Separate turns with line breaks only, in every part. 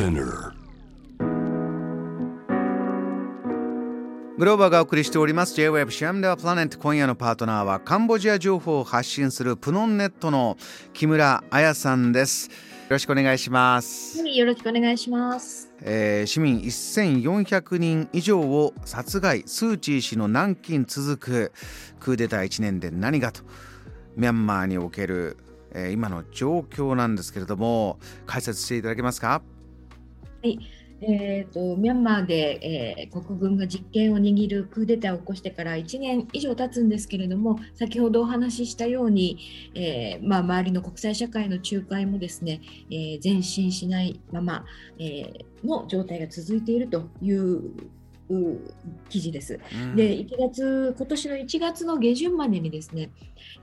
Spinner.
グローバーがお送りしております。J-Web シアムではプラネット今夜のパートナーはカンボジア情報を発信するプノンネットの木村彩さんです。よろしくお願いします、
はい、よろしくお願いします。
えー市民1400人以上を殺害スー・チー氏の軟禁続くクーデター1年で何がとミャンマーにおける、えー今の状況なんですけれども解説していただけますか？
えー、とミャンマーで、えー国軍が実権を握るクーデターを起こしてから1年以上経つんですけれども先ほどお話ししたように、えーまあ、周りの国際社会の仲介もですね、えー前進しないまま、えーの状態が続いているというう記事です。
うん
で1月今年の1月の下旬までにですね、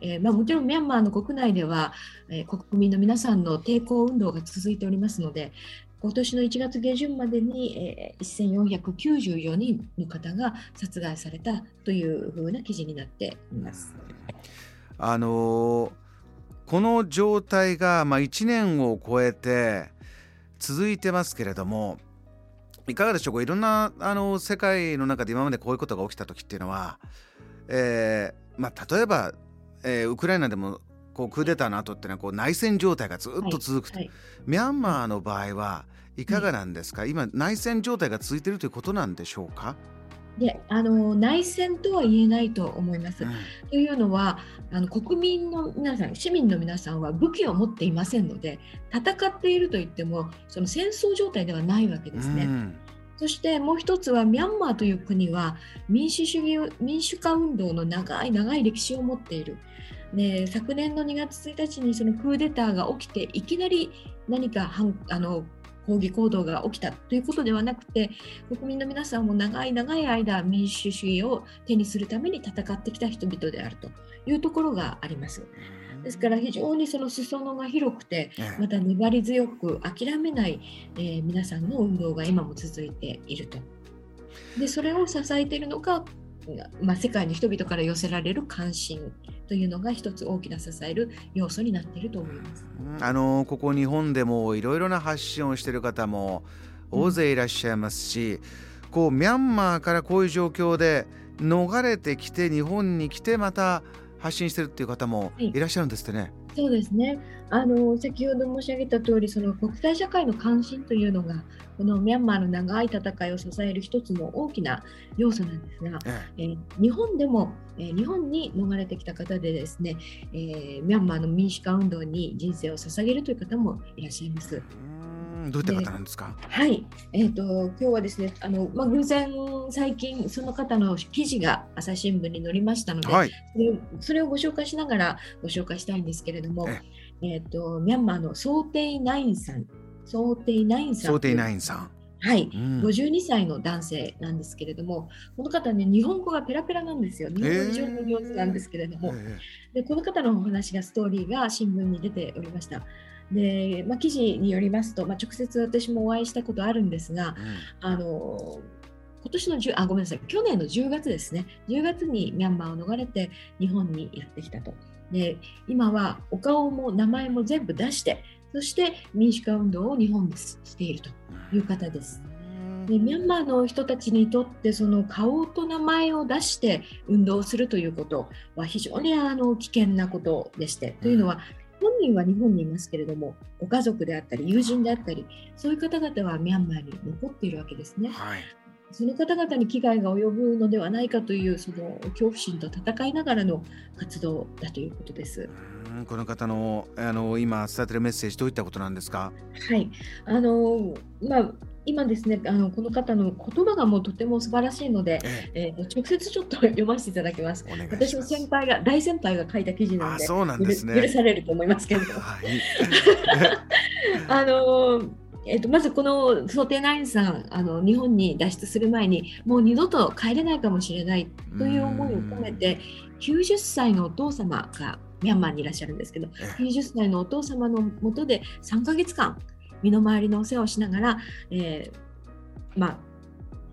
えーまあ、もちろんミャンマーの国内では、えー国民の皆さんの抵抗運動が続いておりますので今年の1月下旬までに、えー1494人の方が殺害されたというふうな記事になっています。
あのーこの状態が、まあ、1年を超えて続いてますけれどもいかがでしょうか？いろんなあの世界の中で今までこういうことが起きた時っていうのは、えーまあ、例えば、えーウクライナでもこうクーデターの後っていうのはこう内戦状態がずっと続くと、
はい
ミャンマーの場合はいかがなんですか、今内戦状態が続いているということなんでしょうか、
であの内戦とは言えないと思います。
うん
というのはあの国民の皆さん市民の皆さんは武器を持っていませんので戦っていると言ってもその戦争状態ではないわけですね。
うん
そしてもう一つはミャンマーという国は民主主義民主化運動の長い長い歴史を持っている。で昨年の2月1日にそのクーデターが起きていきなり何か反あの抗議行動が起きたということではなくて国民の皆さんも長い長い間民主主義を手にするために戦ってきた人々であるというところがあります。ですから非常にその裾野が広くて
ええ
また粘り強く諦めない、えー皆さんの運動が今も続いていると。でそれを支えているのが、まあ、世界の人々から寄せられる関心というのが一つ大きな支える要素になっていると思います。
うんあのここ日本でもいろいろな発信をしている方も大勢いらっしゃいますし、こうミャンマーからこういう状況で逃れてきて日本に来てまた発信してるっていう方も
はい
いらっしゃるんですってね。
そうですね。あの先ほど申し上げた通りその国際社会の関心というのがこのミャンマーの長い戦いを支える一つの大きな要素なんですが、
え
え。ー日本でも、えー日本に逃れてきた方でですね、えーミャンマーの民主化運動に人生を捧げるという方もいらっしゃいます。
えうんどういった方なんですか？
はい、えー、と今日はですねあの、まあ、偶然最近その方の記事が朝日新聞に載りましたので、
はい。
それをそれをご紹介しながらご紹介したいんですけれども、えー、とミャンマーのソーテイナインさんソーテイナインさん
ソーテイナインさん。
はい。
うん。
52歳の男性なんですけれども、この方ね、日本語がペラペラなんですよ。日本語非常に上手なんですけれども、
え
でこの方のお話が、ストーリーが新聞に出ておりました。で、まあ、記事によりますと、まあ、直接私もお会いしたことあるんですが、
え
あの今年の10あごめんなさい。去年の10月ですね。10月にミャンマーを逃れて日本にやってきたと。で今はお顔も名前も全部出してそして民主化運動を日本でしているという方です。でミャンマーの人たちにとってその顔と名前を出して運動するということは非常にあの危険なことでして、というのは本人は日本にいますけれどもご家族であったり友人であったりそういう方々はミャンマーに残っているわけですね。
はい。
その方々に危害が及ぶのではないかというその恐怖心と戦いながらの活動だということです。
うんこの方のあの今伝えてるメッセージどういったことなんですか？
はい、あのまあ今ですねあのこの方の言葉がもうとても素晴らしいので、
え
えー直接ちょっと読ませていただきます。
えお願いし
私の。先輩が大先輩が書いた記事な
あ
ので
そうなんですね
許許されると思いますけれども
はい。
あのえっとまずこのソテナインさんあの日本に脱出する前にもう二度と帰れないかもしれないという思いを込めて90歳のお父様がミャンマーにいらっしゃるんですけど
ええ
90歳のお父様のもとで3ヶ月間身の回りのお世話をしながら、えーまあ、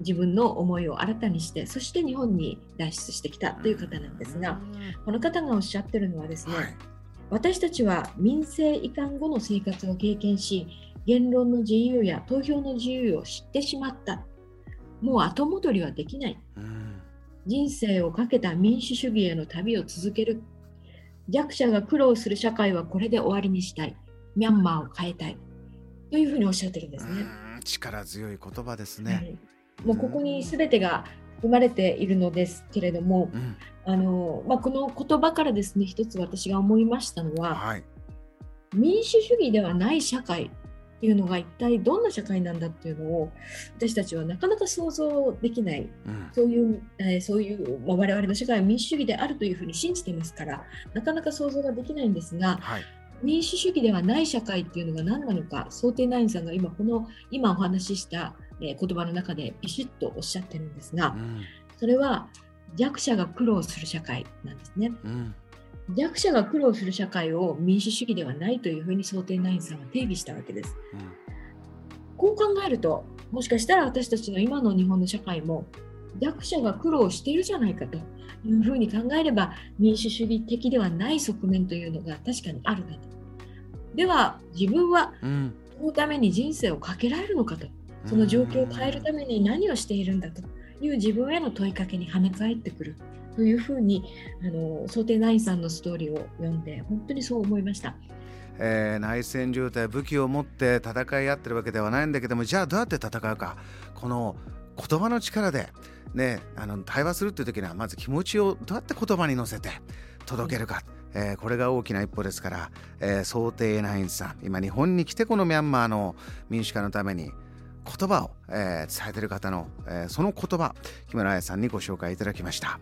自分の思いを新たにしてそして日本に脱出してきたという方なんですがこの方がおっしゃってるのはですね、
はい。
私たちは民政移管後の生活を経験し言論の自由や投票の自由を知ってしまった。もう後戻りはできない、うん、人生をかけた民主主義への旅を続ける。弱者が苦労する社会はこれで終わりにしたい。ミャンマーを変えたい。というふうにおっしゃってるんですね。
力強い言葉ですね、はい、
もうここに全てが生まれているのですけれども、うん、あのまあ、この言葉からですね一つ私が思いましたのは、はい、民主主義ではない社会いうのが一体どんな社会なんだっていうのを私たちはなかなか想像できない、うん、そういう、えー、そういう、まあ、我々の社会は民主主義であるというふうに信じていますからなかなか想像ができないんですが、はい、民主主義ではない社会っていうのが何なのか想定ナインさんが今この今お話しした、えー、言葉の中でビシッとおっしゃってるんですが、うん、それは弱者が苦労する社会なんですね。うん弱者が苦労する社会を民主主義ではないというふうに想定ナインさんは定義したわけです。うん、こう考えるともしかしたら私たちの今の日本の社会も弱者が苦労しているじゃないかというふうに考えれば民主主義的ではない側面というのが確かにあるかと。では自分はそのために人生をかけられるのかと。その状況を変えるために何をしているんだという自分への問いかけに跳ね返ってくるというふうにあの想定ナインさんのストーリーを読んで本当にそう思いました。
えー、内戦状態武器を持って戦い合ってるわけではないんだけどもじゃあどうやって戦うかこの言葉の力で、ね、あの対話するっていう時にはまず気持ちをどうやって言葉に乗せて届けるか、えー、これが大きな一歩ですから、えー、想定ナインさん今日本に来てこのミャンマーの民主化のために言葉を、えー、伝えている方の、えー、その言葉木村彩さんにご紹介いただきました。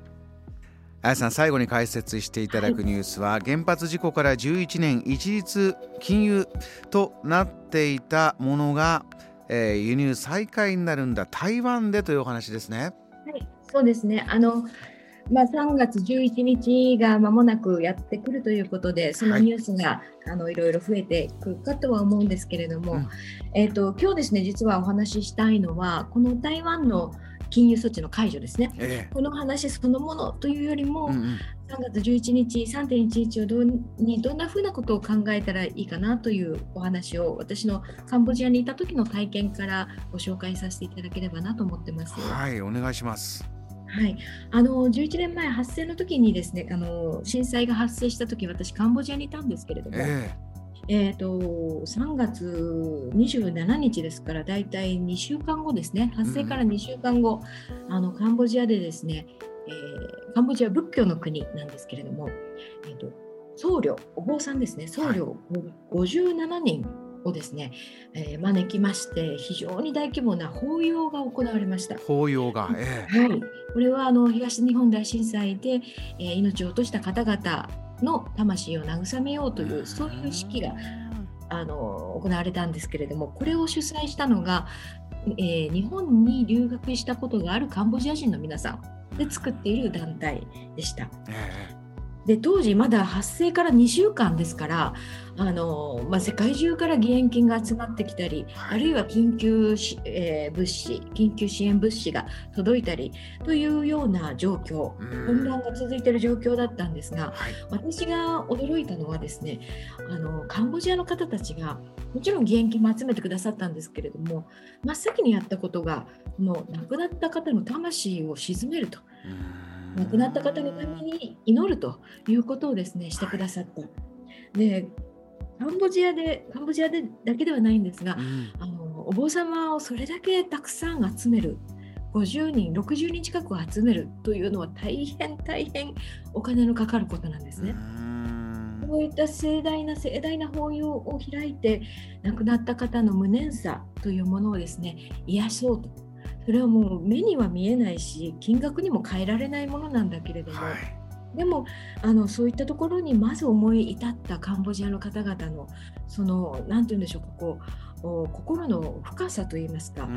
あやさん最後に解説していただくニュースは、はい、原発事故から11年一律禁輸となっていたものが、えー、輸入再開になるんだ台湾でというお話ですね。
はいそうですね。あのまあ、3月11日がまもなくやってくるということで、そのニュースが、はい、あのいろいろ増えてくるかとは思うんですけれども、うん、えーと、今日ですね、実はお話ししたいのは、この台湾の金融措置の解除ですね、えこの話そのものというよりも、うんうん、3月11日、3.11をどうにどんなふうなことを考えたらいいかなというお話を私のカンボジアにいた時の体験からご紹介させていただければなと思ってます。
はいお願いします。
はい、あの11年前発生の時にですねあの震災が発生した時私カンボジアにいたんですけれども、えーえーと、3月27日ですから大体2週間後ですね。発生から2週間後、うん、あのカンボジアでですね、えー、カンボジア仏教の国なんですけれども、えーと、僧侶お坊さんですね。僧侶57人をですね、えー、招きまして非常に大規模な法要が行われました。
法要が、え
ー、はい、これはあの東日本大震災で、えー、命を落とした方々の魂を慰めようというそういう式があの行われたんですけれどもこれを主催したのが、えー、日本に留学したことがあるカンボジア人の皆さんで作っている団体でした。で当時まだ発生から2週間ですからあの、まあ、世界中から義援金が集まってきたり、あるいは緊急し、えー、物資緊急支援物資が届いたりというような状況混乱が続いている状況だったんですが、はい、私が驚いたのはですねあのカンボジアの方たちがもちろん義援金も集めてくださったんですけれども真っ先にやったことがこの亡くなった方の魂を鎮めると。亡くなった方のために祈るということをですねしてくださった。でカンボジアでカンボジアでだけではないんですが、うん、あのお坊様をそれだけたくさん集める。50人60人近く集めるというのは大変大変お金のかかることなんですね。こういった盛大な盛大な法要を開いて亡くなった方の無念さというものをですね癒そうとそれはもう目には見えないし金額にも変えられないものなんだけれども、はい、でもあのそういったところにまず思い至ったカンボジアの方々のその何て言うんでしょうかこう心の深さといいますか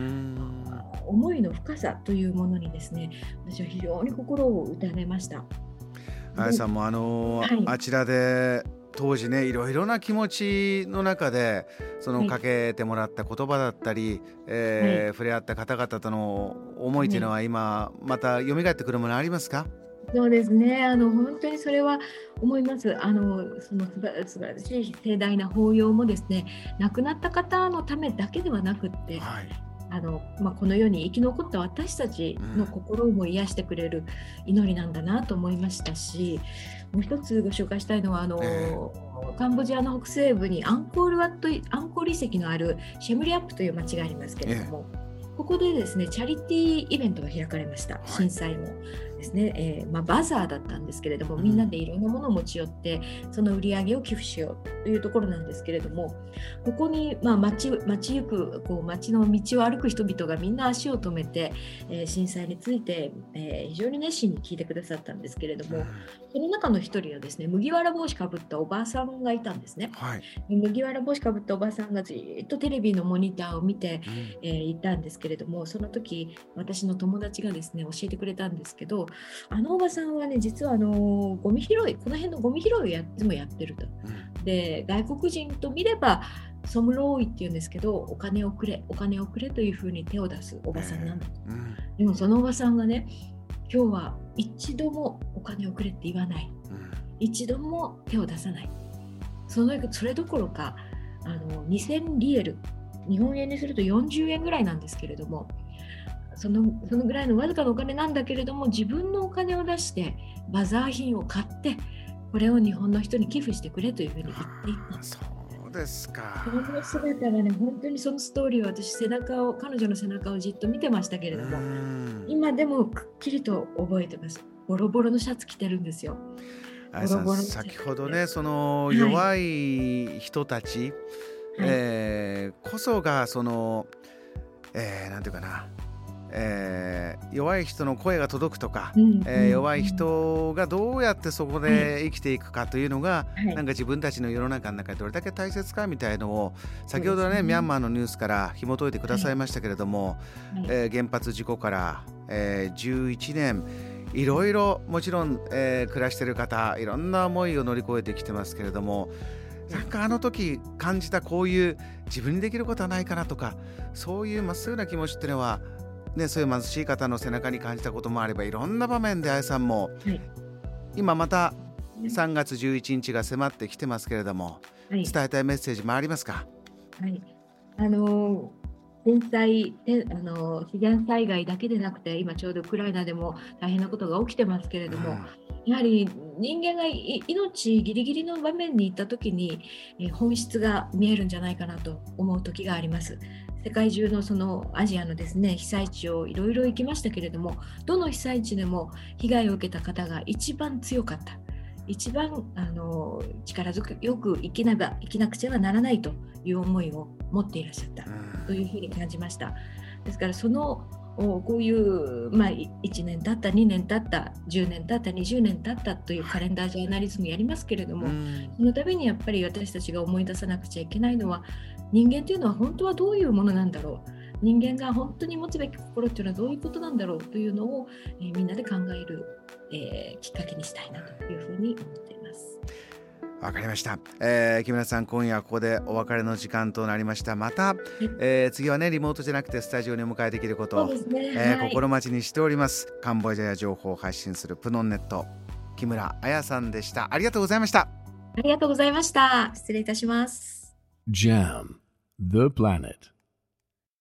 思いの深さというものにですね私は非常に心を打たれました。
あやさんもあのーはい、あちらで当時ねいろいろな気持ちの中でそのかけてもらった言葉だったり、はい、えー触れ合った方々との思いというのは今また蘇ってくるものありますか？
そうですね。あの本当にそれは思います。あのその素晴らしい盛大な法要もですね、亡くなった方のためだけではなくって、はい、あのまあ、この世に生き残った私たちの心も癒してくれる祈りなんだなと思いましたし、もう一つご紹介したいのはあの、えー、カンボジアの北西部にアンコールワットアンコール遺跡のあるシェムリアップという町がありますけれども。えーここでですねチャリティーイベントが開かれました、震災もですね、えー、まあ、バザーだったんですけれどもみんなでいろんなものを持ち寄ってその売り上げを寄付しようというところなんですけれどもここに、まあ、街街行くこう街の道を歩く人々がみんな足を止めて、えー、震災について、えー、非常に熱心に聞いてくださったんですけれどもその中の一人はですね麦わら帽子かぶったおばあさんがいたんですね、はい、麦わら帽子かぶったおばあさんがずっとテレビのモニターを見て、うん、えー、いたんですけれどもその時私の友達がですね教えてくれたんですけどあのおばさんはね実はあのゴミ拾いこの辺のゴミ拾いをやってもやってると。で外国人と見ればソムローイっていうんですけどお金をくれお金をくれというふうに手を出すおばさんなんだと、うん、でもそのおばさんがね今日は一度もお金をくれって言わない、うん、一度も手を出さない。そのそれどころかあの2000リエル。日本円にすると40円ぐらいなんですけれどもそのそのぐらいのわずかなお金なんだけれども自分のお金を出してバザー品を買ってこれを日本の人に寄付してくれというふうに言っていた。
そうですか。
この姿がね、本当にそのストーリーを私、背中を、彼女の背中をじっと見てましたけれども、今でもくっきりと覚えてます。ボロボロのシャツ着てるんですよ。
先ほどね、その弱い人たち、はい、えー、こそがその、えー、なんていうかなえー、弱い人の声が届くとか、うん、えー、弱い人がどうやってそこで生きていくかというのが、はい、なんか自分たちの世の中の中でどれだけ大切かみたいのを先ほどね、ね、ミャンマーのニュースから紐解いてくださいましたけれども、はい、えー、原発事故から、えー、11年いろいろもちろん、えー、暮らしている方いろんな思いを乗り越えてきてますけれどもなんかあの時感じたこういう自分にできることはないかなとかそういうまっすぐな気持ちっていうのはね、そういう貧しい方の背中に感じたこともあればいろんな場面であやさんも、はい、今また3月11日が迫ってきてますけれども、はい、伝えたいメッセージもありますか、
はい、あの天災あの自然災害だけでなくて今ちょうどウクライナでも大変なことが起きてますけれども、うん、やはり人間が命ギリギリの場面に行った時に本質が見えるんじゃないかなと思う時があります。世界中のそのアジアのですね被災地をいろいろ行きましたけれどもどの被災地でも被害を受けた方が一番強かった。一番あの力強くよく生きなば生きなくちゃならないという思いを持っていらっしゃった。というふうに感じました。ですからそのこういう、まあ、1年経った2年経った10年経った20年経ったというカレンダージャーナリズムやりますけれども、そのためにやっぱり私たちが思い出さなくちゃいけないのは人間というのは本当はどういうものなんだろう。人間が本当に持つべき心っていうのはどういうことなんだろうというのを、えー、みんなで考える、えー、きっかけにしたいなというふうに思っています。
わかりました、えー、木村さん今夜ここでお別れの時間となりました。また、えー、次はねリモートじゃなくてスタジオにお迎えできることを、ねえーはい、心待ちにしております。カンボジア情報を発信するプノンネット木村彩さんでした。ありがとうございました。
ありがとうございました。失礼いたします JAM The Planet